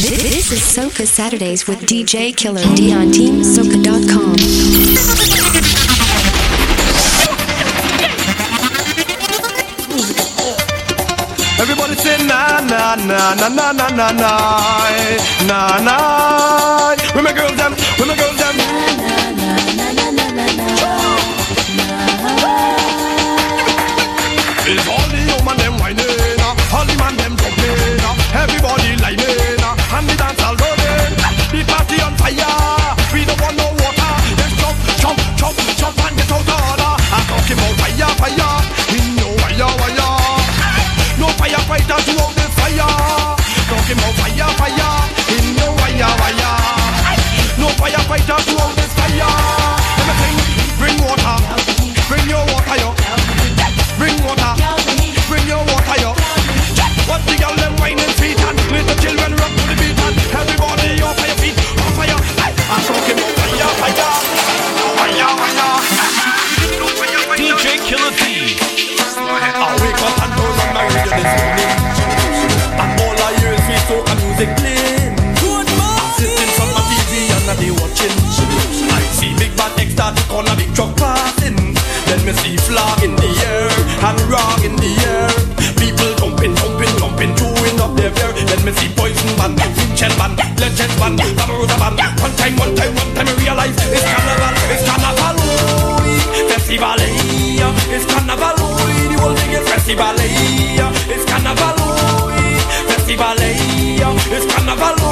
This, is Soca Saturdays with DJ Killer D on TeamSoca.com. Everybody say na na na na na na na na na na. Women girls them, women girls them. fight down to a legend man, Barbarossa man. One time, one time, one time, I realize it's carnival, it's carnival, festival, eh, it's carnival, the whole thing is festival, eh, it's carnival, festival, eh, it's carnival.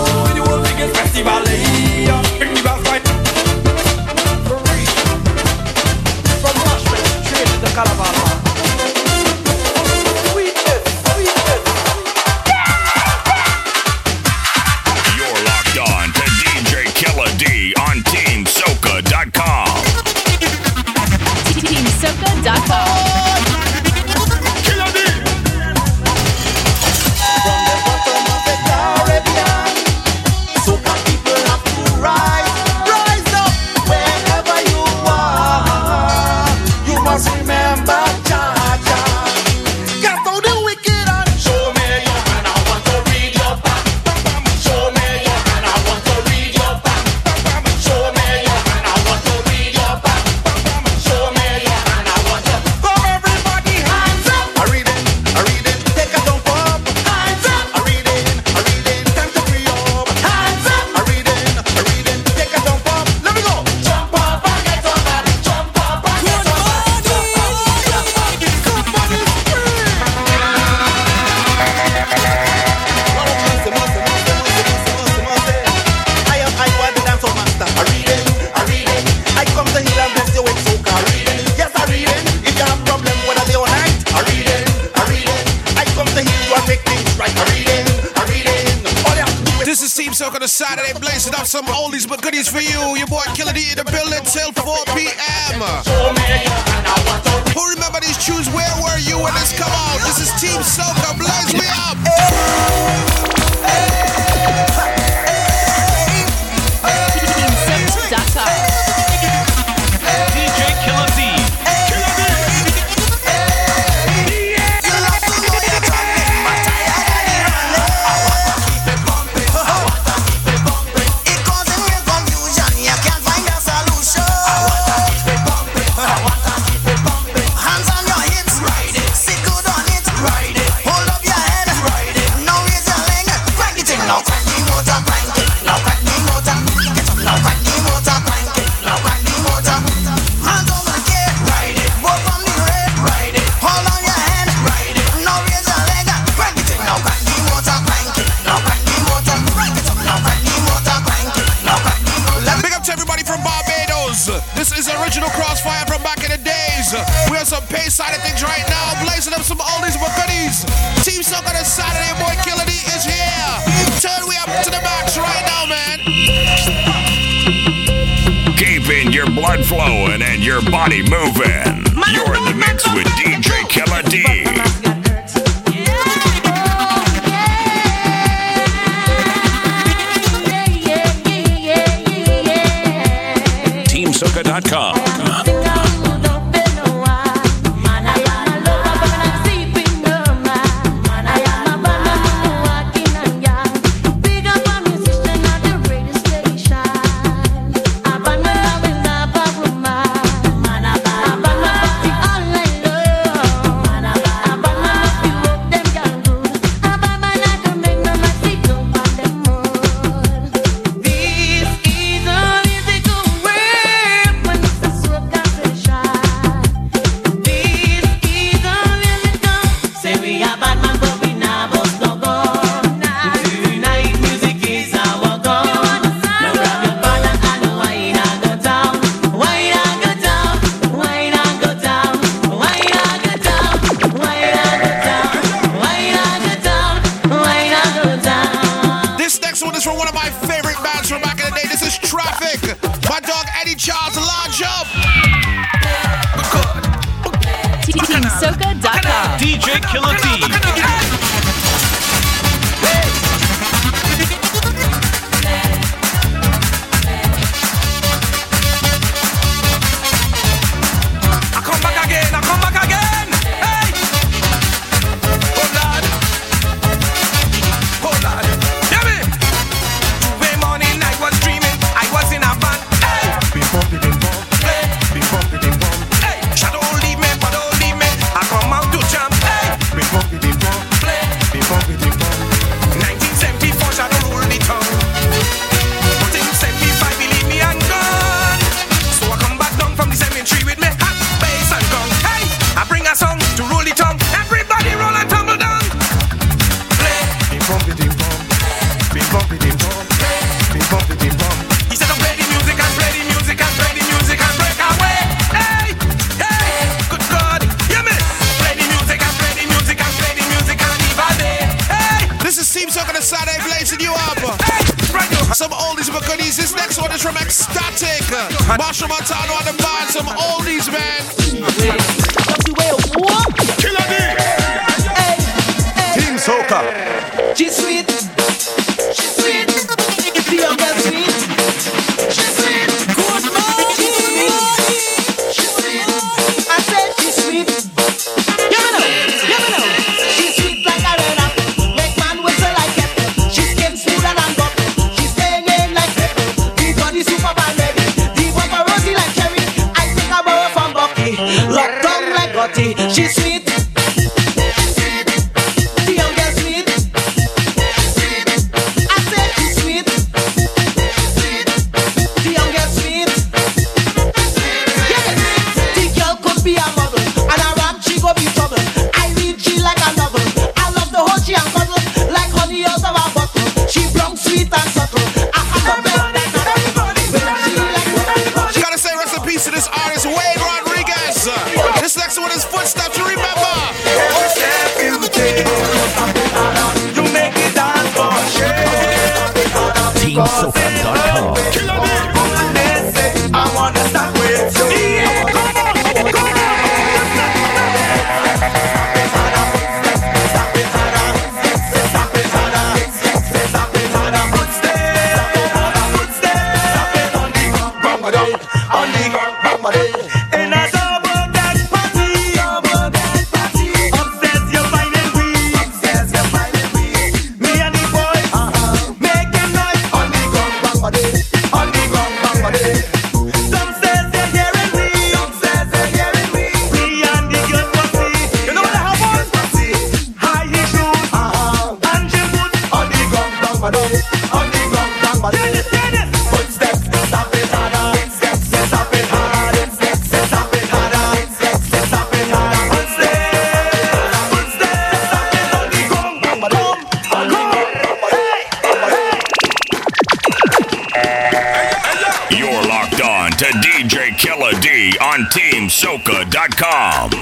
Ahsoka.com. Who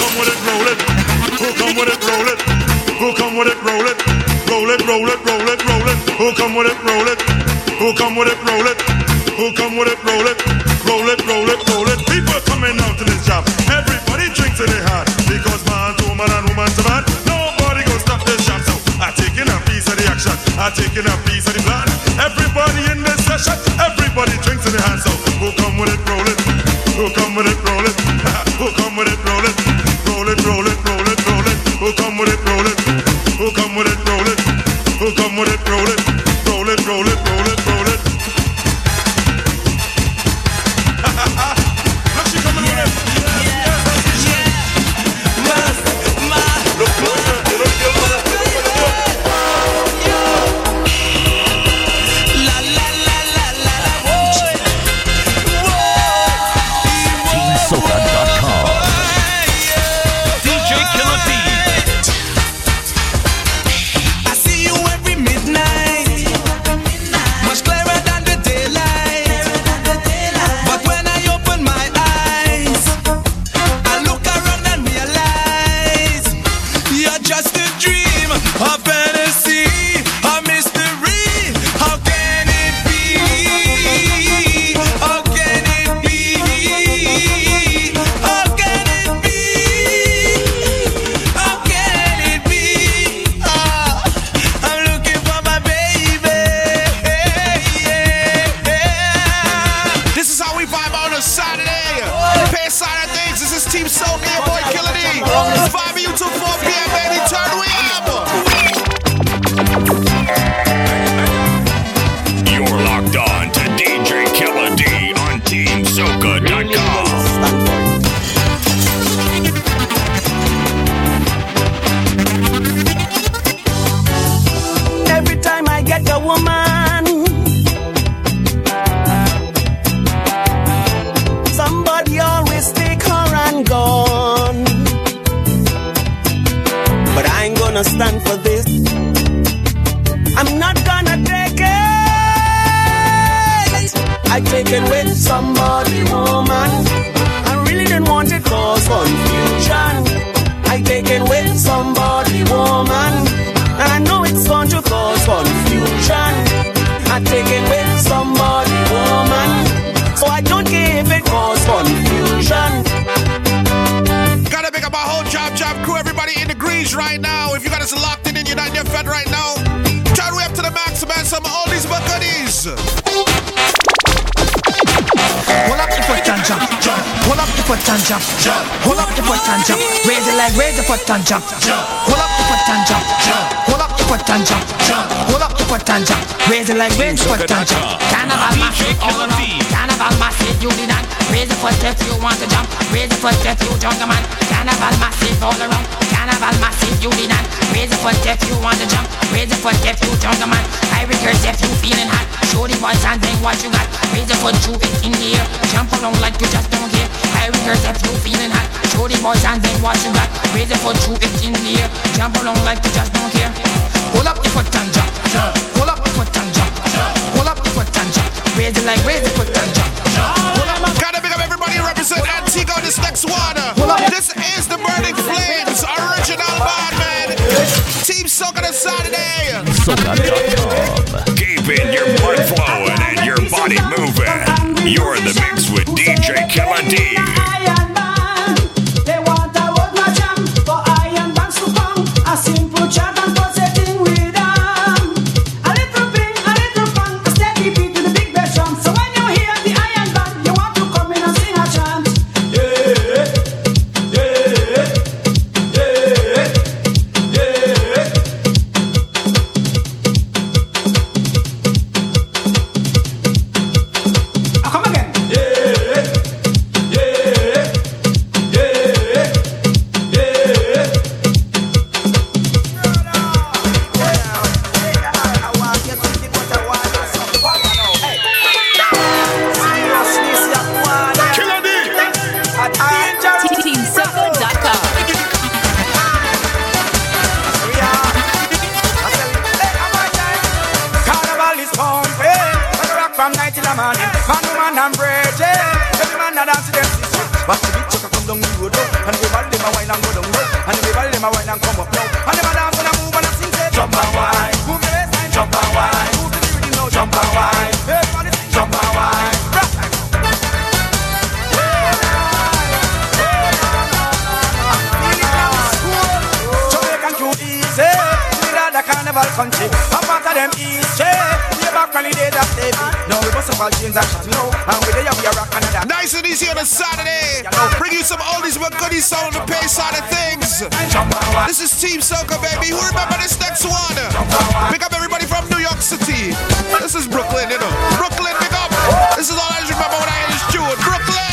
come with it, roll it. Who come with it, roll it. Who come with it, roll it. Roll it, roll it, roll it, roll it. Who come with it, roll it. Who come with it, roll it. Who come with it, roll it. Roll it, roll it, roll it. Jump, jump. Up the foot and jump, jump. Hold up foot and jump, jump. Hold up the foot and. Raise the leg, raise the foot and. Carnival massive all around. Carnival massive, you did not. Raise the foot if you want to jump. Raise the foot if you jungle man. Carnival massive all around. Carnival massive, you did not. Raise the foot if you want to jump. Raise the foot if you jungle man. I rehearse if you feeling hot. Show the boys and then what you got. Raise the foot, shoot it in the air. Jump around like you just don't care. I rehearse if you feeling hot. Show the boys and then what you got. Raise the foot, shoot it in the air. Jump around like you just don't care. Hold up the foot and jump. jump. Hold up the foot and jump. jump. Hold up the foot and jump. Raise the leg, raise the foot and jump. jump. Hold up Gotta pick up everybody represent Antigua this next one. This is the Burning Flames, original band, man. Team Soca the Saturday. Keeping your blood flowing and your body moving. You're in the mix with DJ Killer D. Iron rock from night till the morning. Man, woman, and virgin, every man that dance to them system. Watch the big chucker come down the road now, and everybody them a wine and go down low, and everybody them a wine and come up now, and them a dance and a move and a sing say jump and wine, move your waistline, jump and wine, move to the rhythm now, jump and wine, everybody sing jump and wine. Rock time. Jamaican too easy. Trinidad a carnival country. A part of them easy. Way eh. Back when the days of slavery. Now we bust up all jeans and shot now. And we there we are rock Canada. Nice and easy on a Saturday. Bring you some oldies but goodies on the pay side of things. This is Team Soca, baby. Who remember this next one? Pick up everybody from New York City. This is Brooklyn, you know. Brooklyn, pick up. This is all I just remember when I this tune. Brooklyn.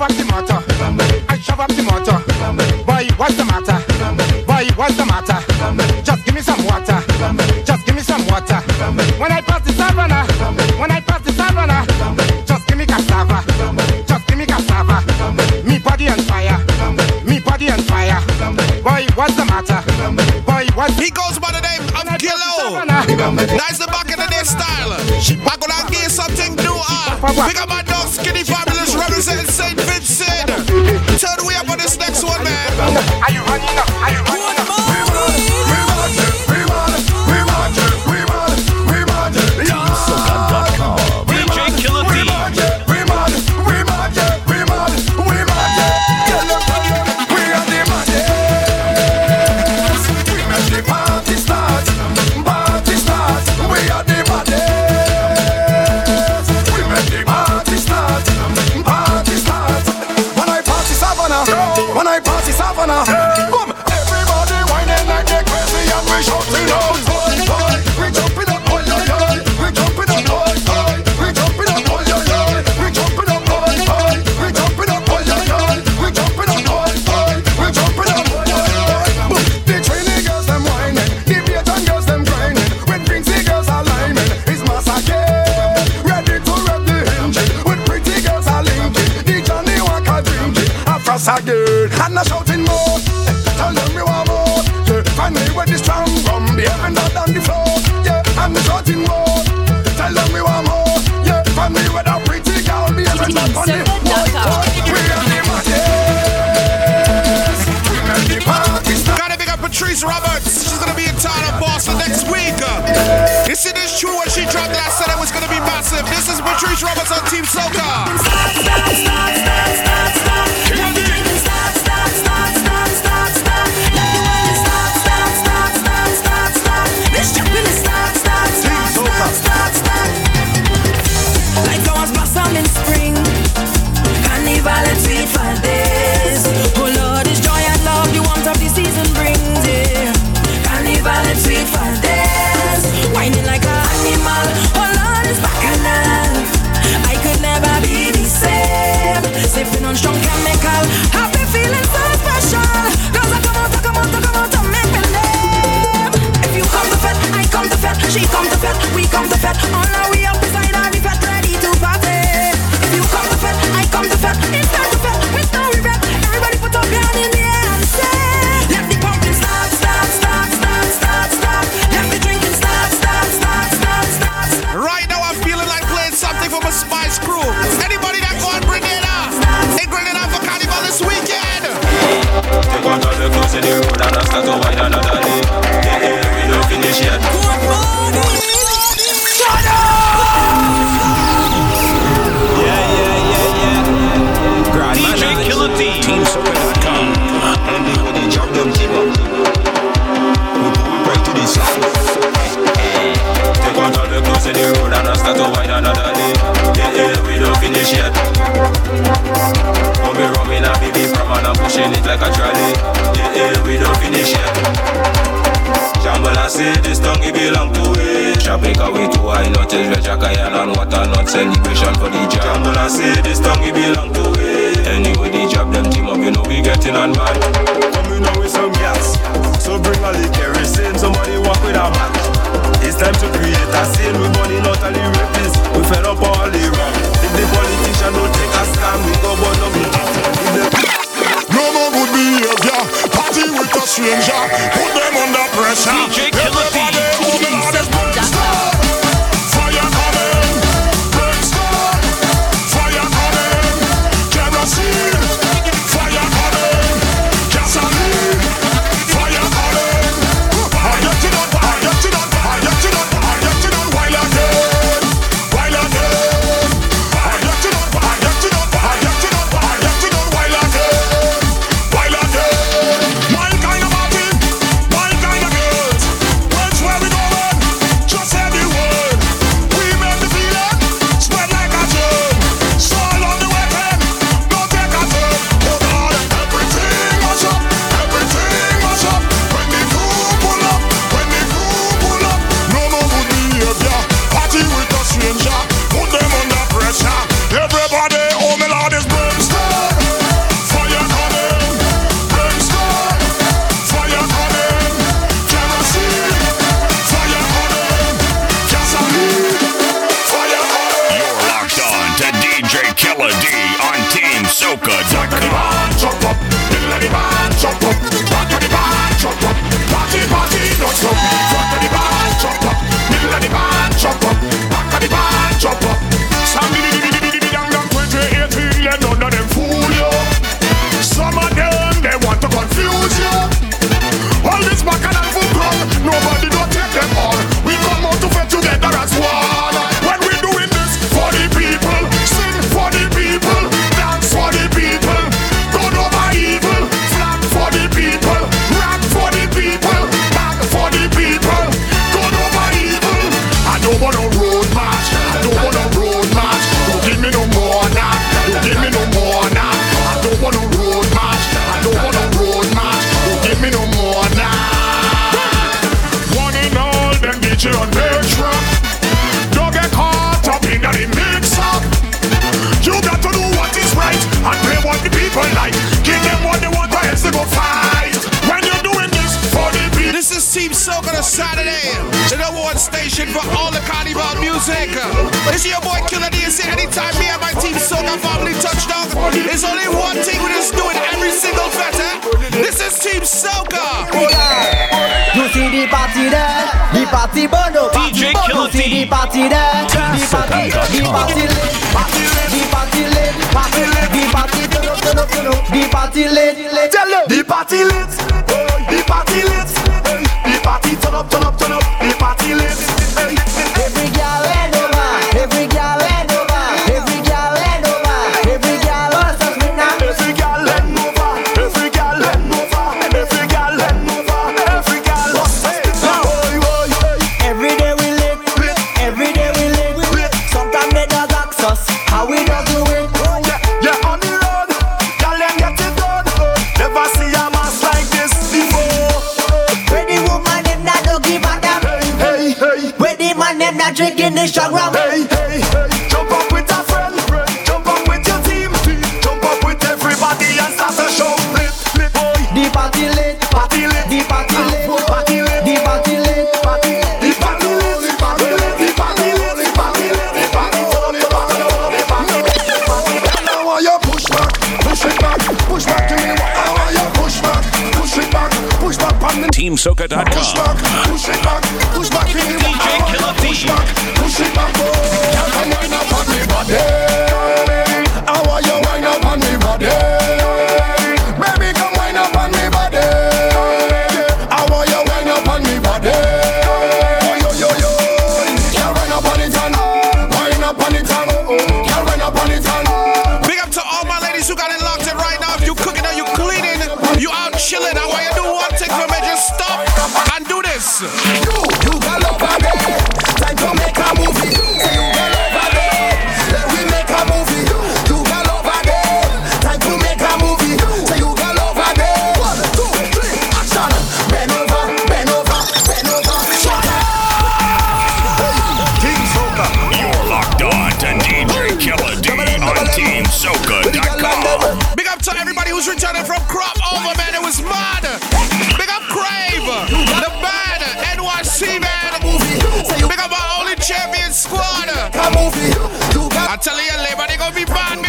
shove up the motor. I shove up the motor. Boy, what's the matter? us again. And I'm shouting more, tell them we want more. Yeah, find me where the strong from the heaven down on the floor. Yeah, I'm shouting more, tell them we want more. Yeah, find me where that pretty girl the heaven down on the floor. Gotta pick up Patrice Roberts. She's gonna be in town in Boston next week. This it is true when she dropped that I said it was gonna be massive. This is Patrice Roberts on Team Soca. Stop, stop, stop, Lucifer.com. And they. We pull right to the. Take the road and I start to another day. We don't finish yet. A baby from and pushing it like a trolley. We don't finish yet. This tongue it belong to too high, not and celebration for the jam I say this tongue it belong to it Anyway job them team up, you know we getting on bad. Coming on with some gas, so bring all the kerosene. Somebody walk with a match. It's time to create a scene. We burning out all the rapists. We fed up all the rap. If the politician don't take a stand, we go burn up the. No more good behavior. Party with a stranger. Put them under pressure. DJ Killer party burn up, DJ Kill T. The party there, party, the party lit, the party lit, the party lit, the party turn party party. who's returning from crop over, man. It was mad. Big up Crave, the band, NYC man. Big up our only champion squad. I tell you, everybody gonna be bad.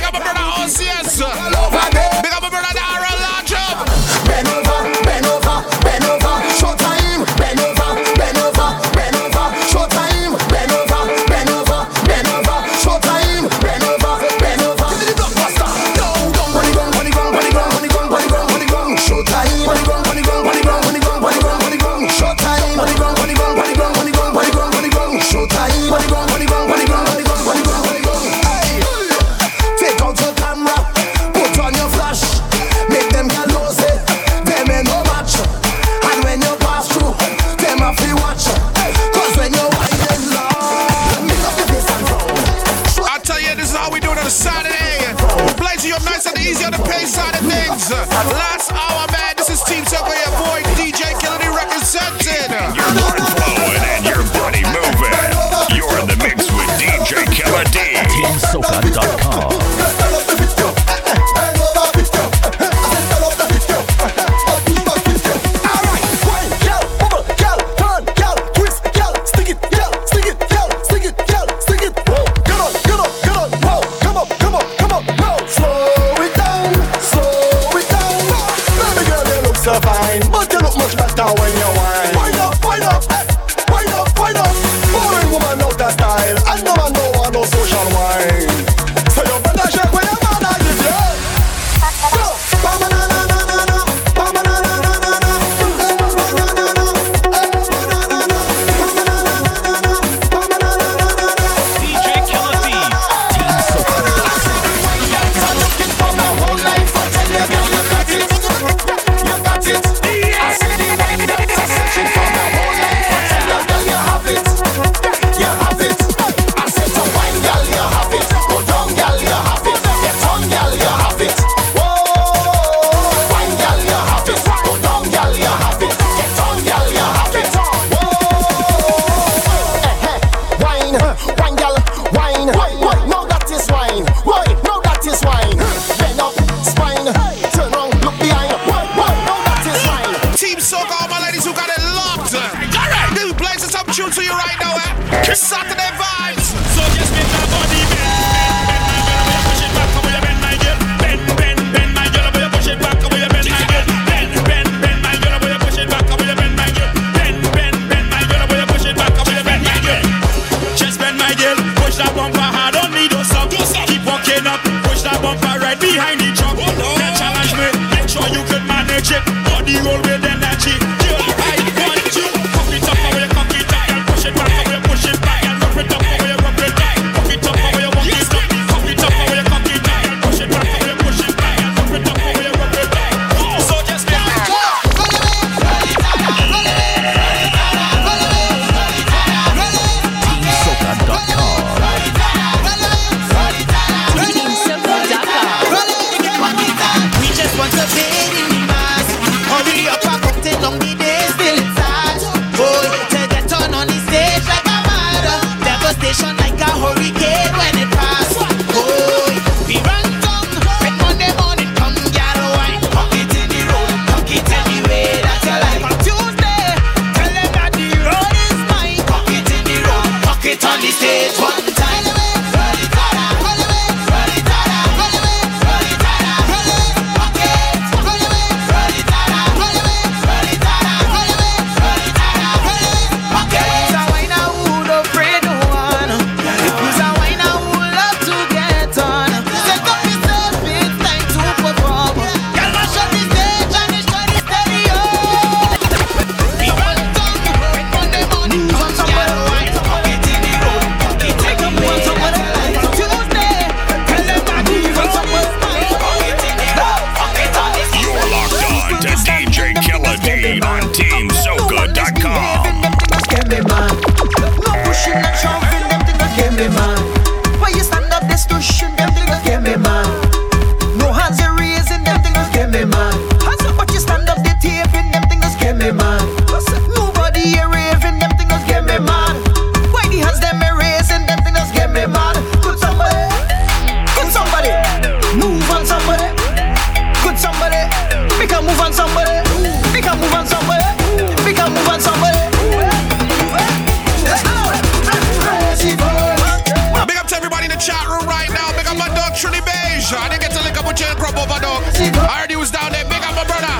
And crop over dog. I heard he was down there. Big up my brother.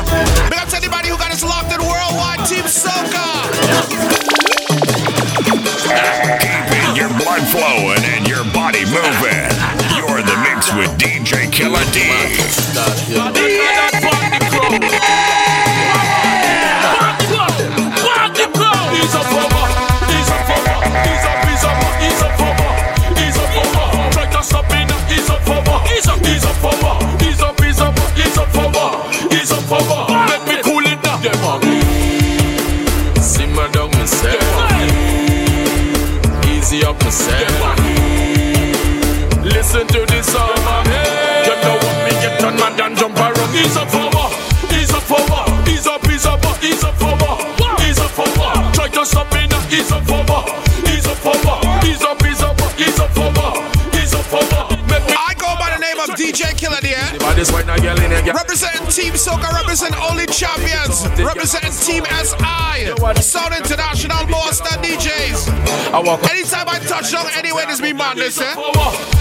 Big up to anybody who got us locked in worldwide Team Soca. Keeping your blood flowing and your body moving. You're the mix with DJ Killer D. up, up, up up. Try to stop me now. Up up up, up, up up. Make I go by the name of DJ Killer D. eh? Everybody's right now, girl in here. Representing Team Soca, represent only champions, representing Team SI, Sound International, Boston DJs. Anytime I touch down anywhere, there's be madness, eh?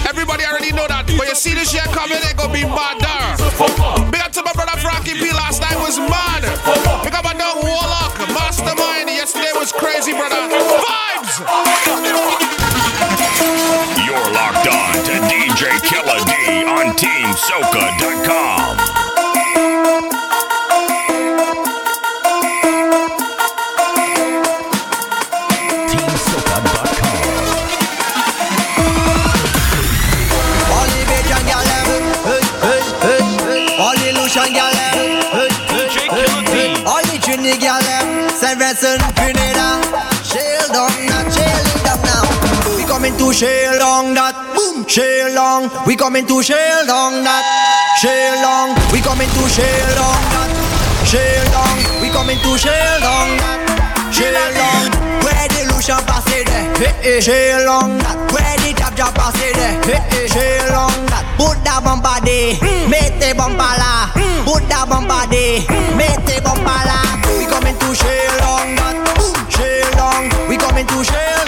Everybody already know that. But you see this year coming, it gonna be mad there. Up to my brother Frankie P last night was mad. Big up my dog Warlock, Mastermind. Yesterday was crazy, brother. Vibes! You're locked on to DJ Killer D on TeamSoca.com. All the Trini gyal them, Vincent, Grenada. Shell down that, shell down now. We coming to shell down that, boom, shell down. We coming to shell down that, shell down. We coming to shell down that, shell down. We coming to shell down that, shell down. Where the Lucian pass it there, shell down that. Where the Jab Jab pass it there, shell down that. Put that bumper there, mm. mete bumper la. Bumper there, mete la. We coming to shell down that, boom, shell down. We coming to shell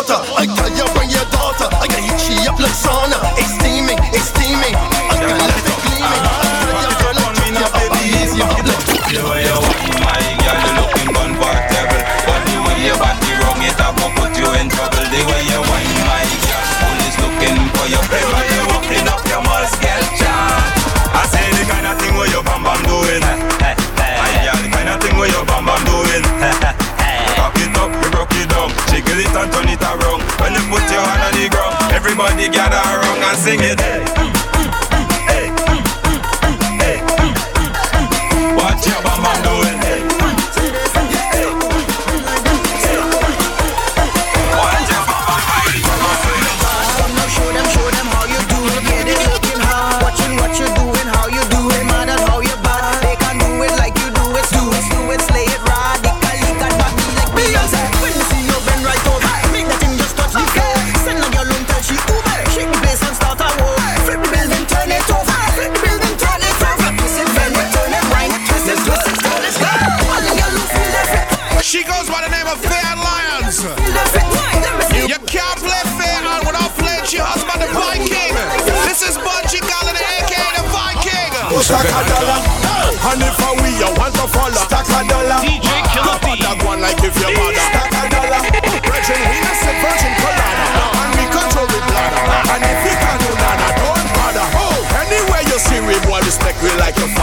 water. I sing it. Hey,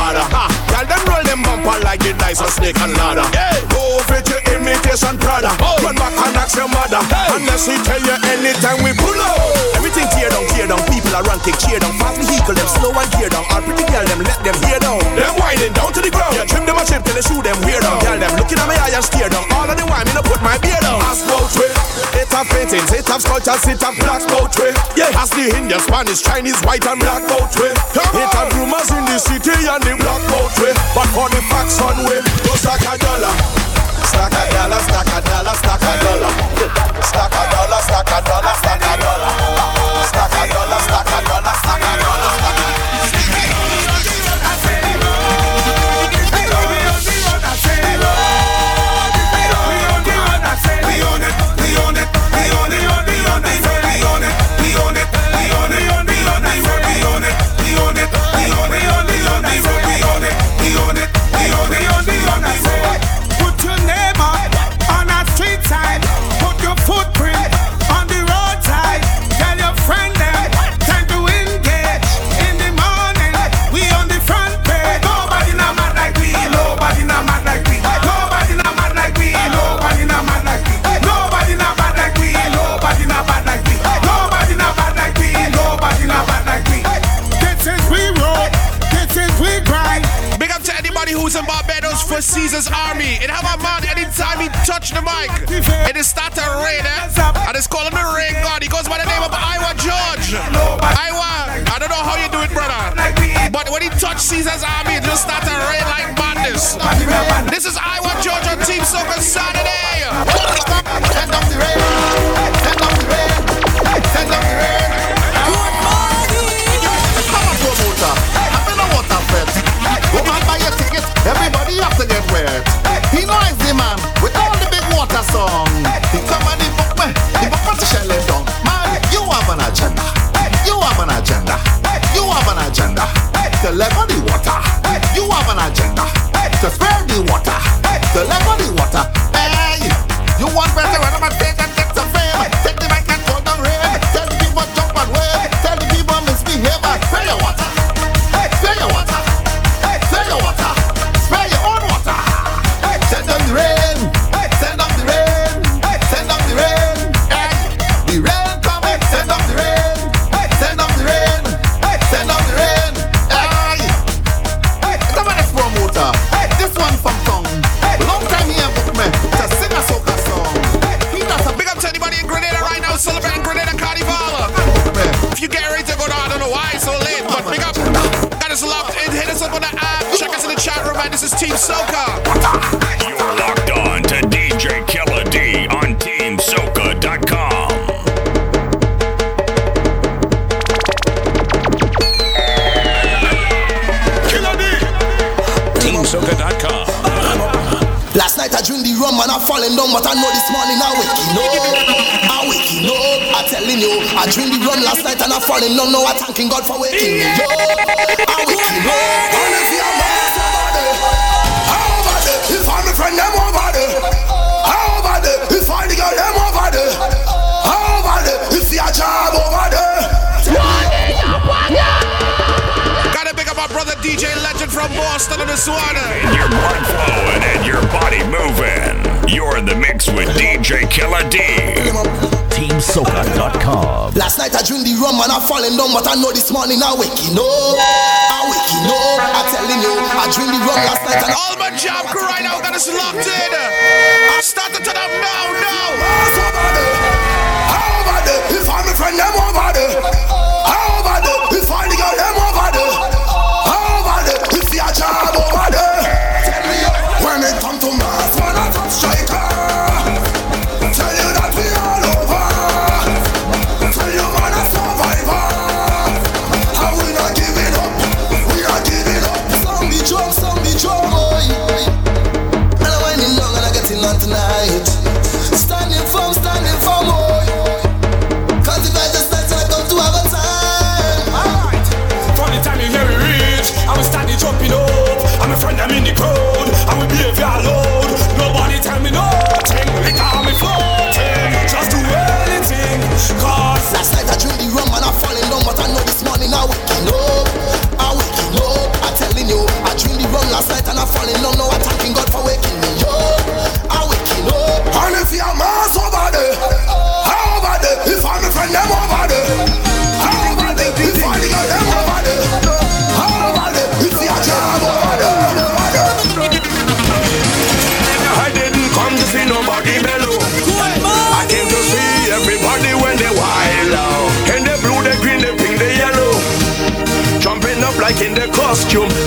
we like your father. Ha, y'all them roll them bumper like the dice on snake and ladder. Yeah, go over to imitation Prada. Run back and ask your mother. Unless he tell you anytime we pull up. Everything tear down, tear down. People are run, kick, cheer down. Fast vehicle, them slow and tear down. All pretty girl, them let them hear down. Them winding down to the ground. Yeah, trim them a chip till they shoot them weird down. Girl, them looking at me eye and steer down. Have paintings, it have sculptures, it have black way. Yeah, ask the Indian, Spanish, Chinese, white and black way. It have rumors in the city and the black way. But for the facts on way, go stack a dollar. Stack a dollar, stack a dollar, stack a dollar. Stack a dollar, stack a dollar, stack a dollar. Caesar's Army. It have a man anytime he touch the mic. It start to rain, eh? And it's calling the rain god. He goes by the name of Iwer George. Iwer, I don't know how you do it, brother. But when he touch Caesar's Army, it just start to rain like madness. This is Iwer George on Team Soca Saturday. DJ Legend from Boston on this one. Your blood flowing and your body moving. You're in the mix with DJ Killer D. TeamSoca.com. Last night I dreamed the rum and I falling down, but I know this morning I waking up. I waking up. I'm telling you, I dreamed the rum last night and All my job crew right now got us locked in. Start to turn up now, now. How over there? If I'm a friend, them over there. Costume.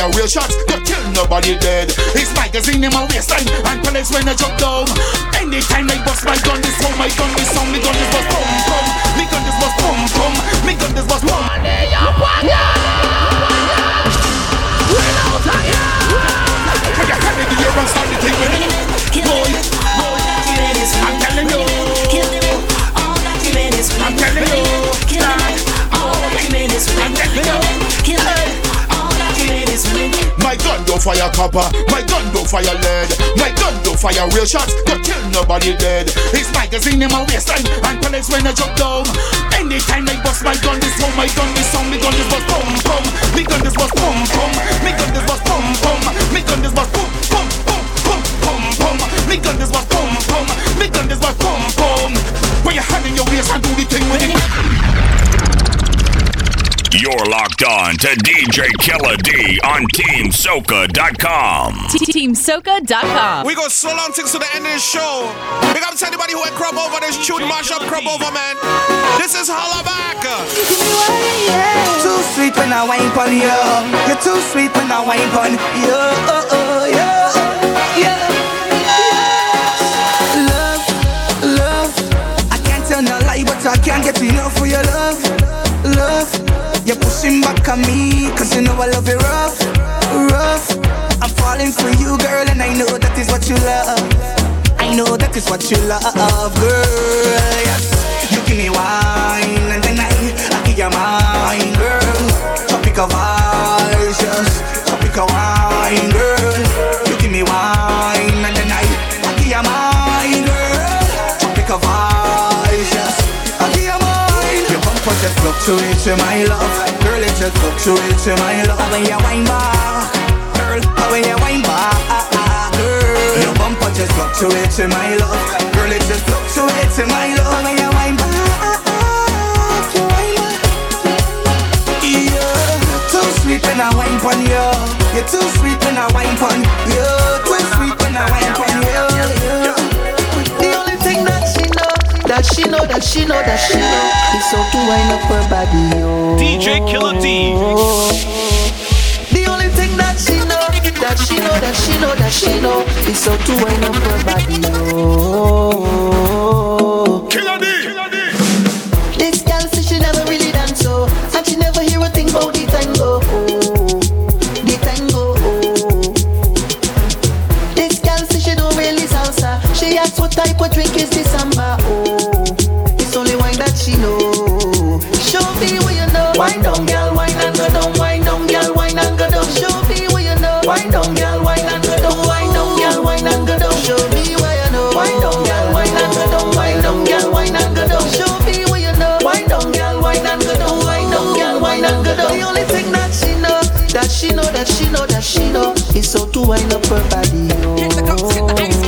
Fire real shots, don't kill nobody dead. It's magazine in my waistline and bullets when I jump down. Anytime I bust my gun, this one, my gun, don't fire copper, my gun don't fire lead, my gun don't fire real shots, don't kill nobody dead. It's magazine in my waistline and bullets when I jump down. Anytime I bust my gun, this one, my gun, this song, me gun, this bust pum pum, me gun, this bust pum pum, me gun, this bust pum pum, me gun, this bust pum pum pum pum pum pum, me gun, this bust pum pum, me gun, this bust pum pum. Put your hand in your waist and do the thing with it. You're locked on to DJ Killer D on TeamSoca.com. TeamSoca.com. We go so long things to the end of the show. Big up to anybody who had crop over this tune, mash up crop over, man. This is Holla Back. Too sweet when I wine pon you. You're too sweet when I wine pon you. On me, cause you know I love it rough, rough. I'm falling for you, girl, and I know that is what you love. I know that is what you love, girl. Yes, you give me wine, and then I, I give you mine, girl. Tropical vibes, yes. Tropical wine, girl. You give me wine, fluctuates in my love, girl. It just fluctuates in my love. How When you wine back, girl. how When you wine back, girl. Your bumper just fluctuates in my love, girl. It just fluctuates in my love. How When you wine back, you wine back. Yeah, too sweet when I wine pon you. You're too sweet when I wine pon you. Too sweet when I wine pon you. The that she know, that she know, that she know, is so to wind up her body. Oh. DJ Killer D. The only thing that she know, that she know, that she know, that she know, is so to wind up her body. Oh. Killer D. This girl says she never really done so, oh. and she never hear a thing about the tango. Oh. The tango. Oh. This girl says she don't really salsa. She asks what type of drink is this samba. To wind up her body.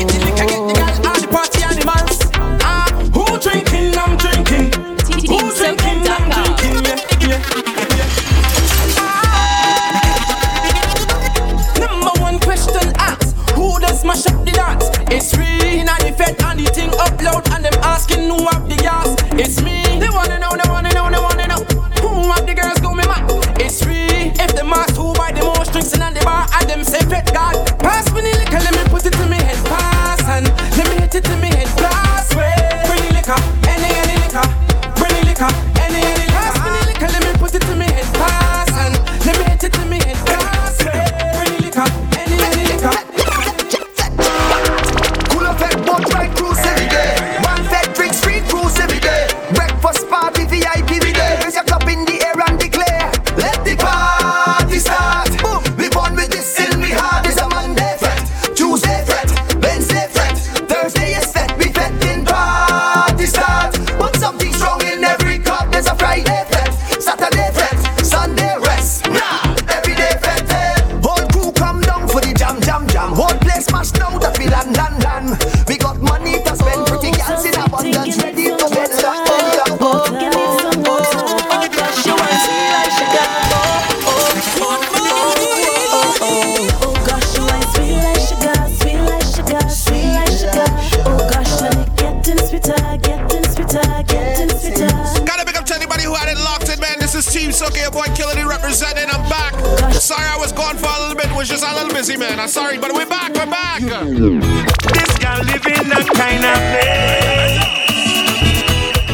Gotta pick up to anybody who had it locked in, man. This is Team Soke, your boy Killity representing. I'm back. Sorry I was gone for a little bit, was just a little busy, man. I'm sorry, but we're back, we're back. This guy live in that kind of place.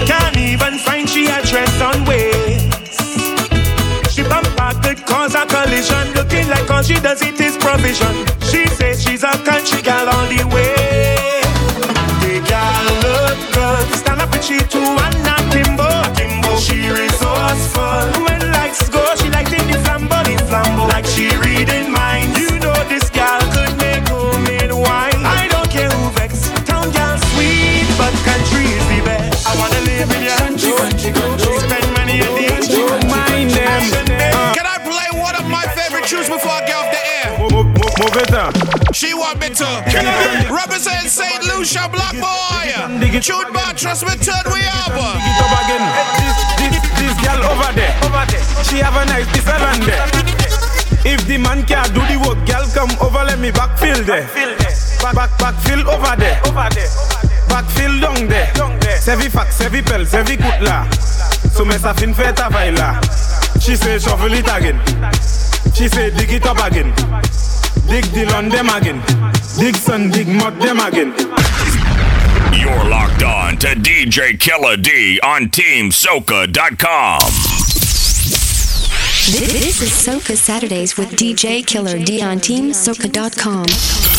Can't even find she address on way. Bump out could cause a collision. Looking like all she does it is provision. She says she's a country girl all the way. The girl look good. Stand up and she too She want me to represent St. Lucia, Black Boy. Tune bar, trust me, turn we up. This, this, this girl over there. Over there. She have a nice different there. If the man can't do the work, girl come over, let me backfill there. Back, back, backfill over there. Over there. Backfill down there. Sevi fax, sevi pel, sevi kutla. So me sa fin feta vaila. She say shuffle it again. She say dig it up again. Dig the lawn them again. Dig sun, dig mud them again. You're locked on to DJ Killer D on TeamSoca.com. This is Soca Saturdays with DJ Killer D on TeamSoca.com.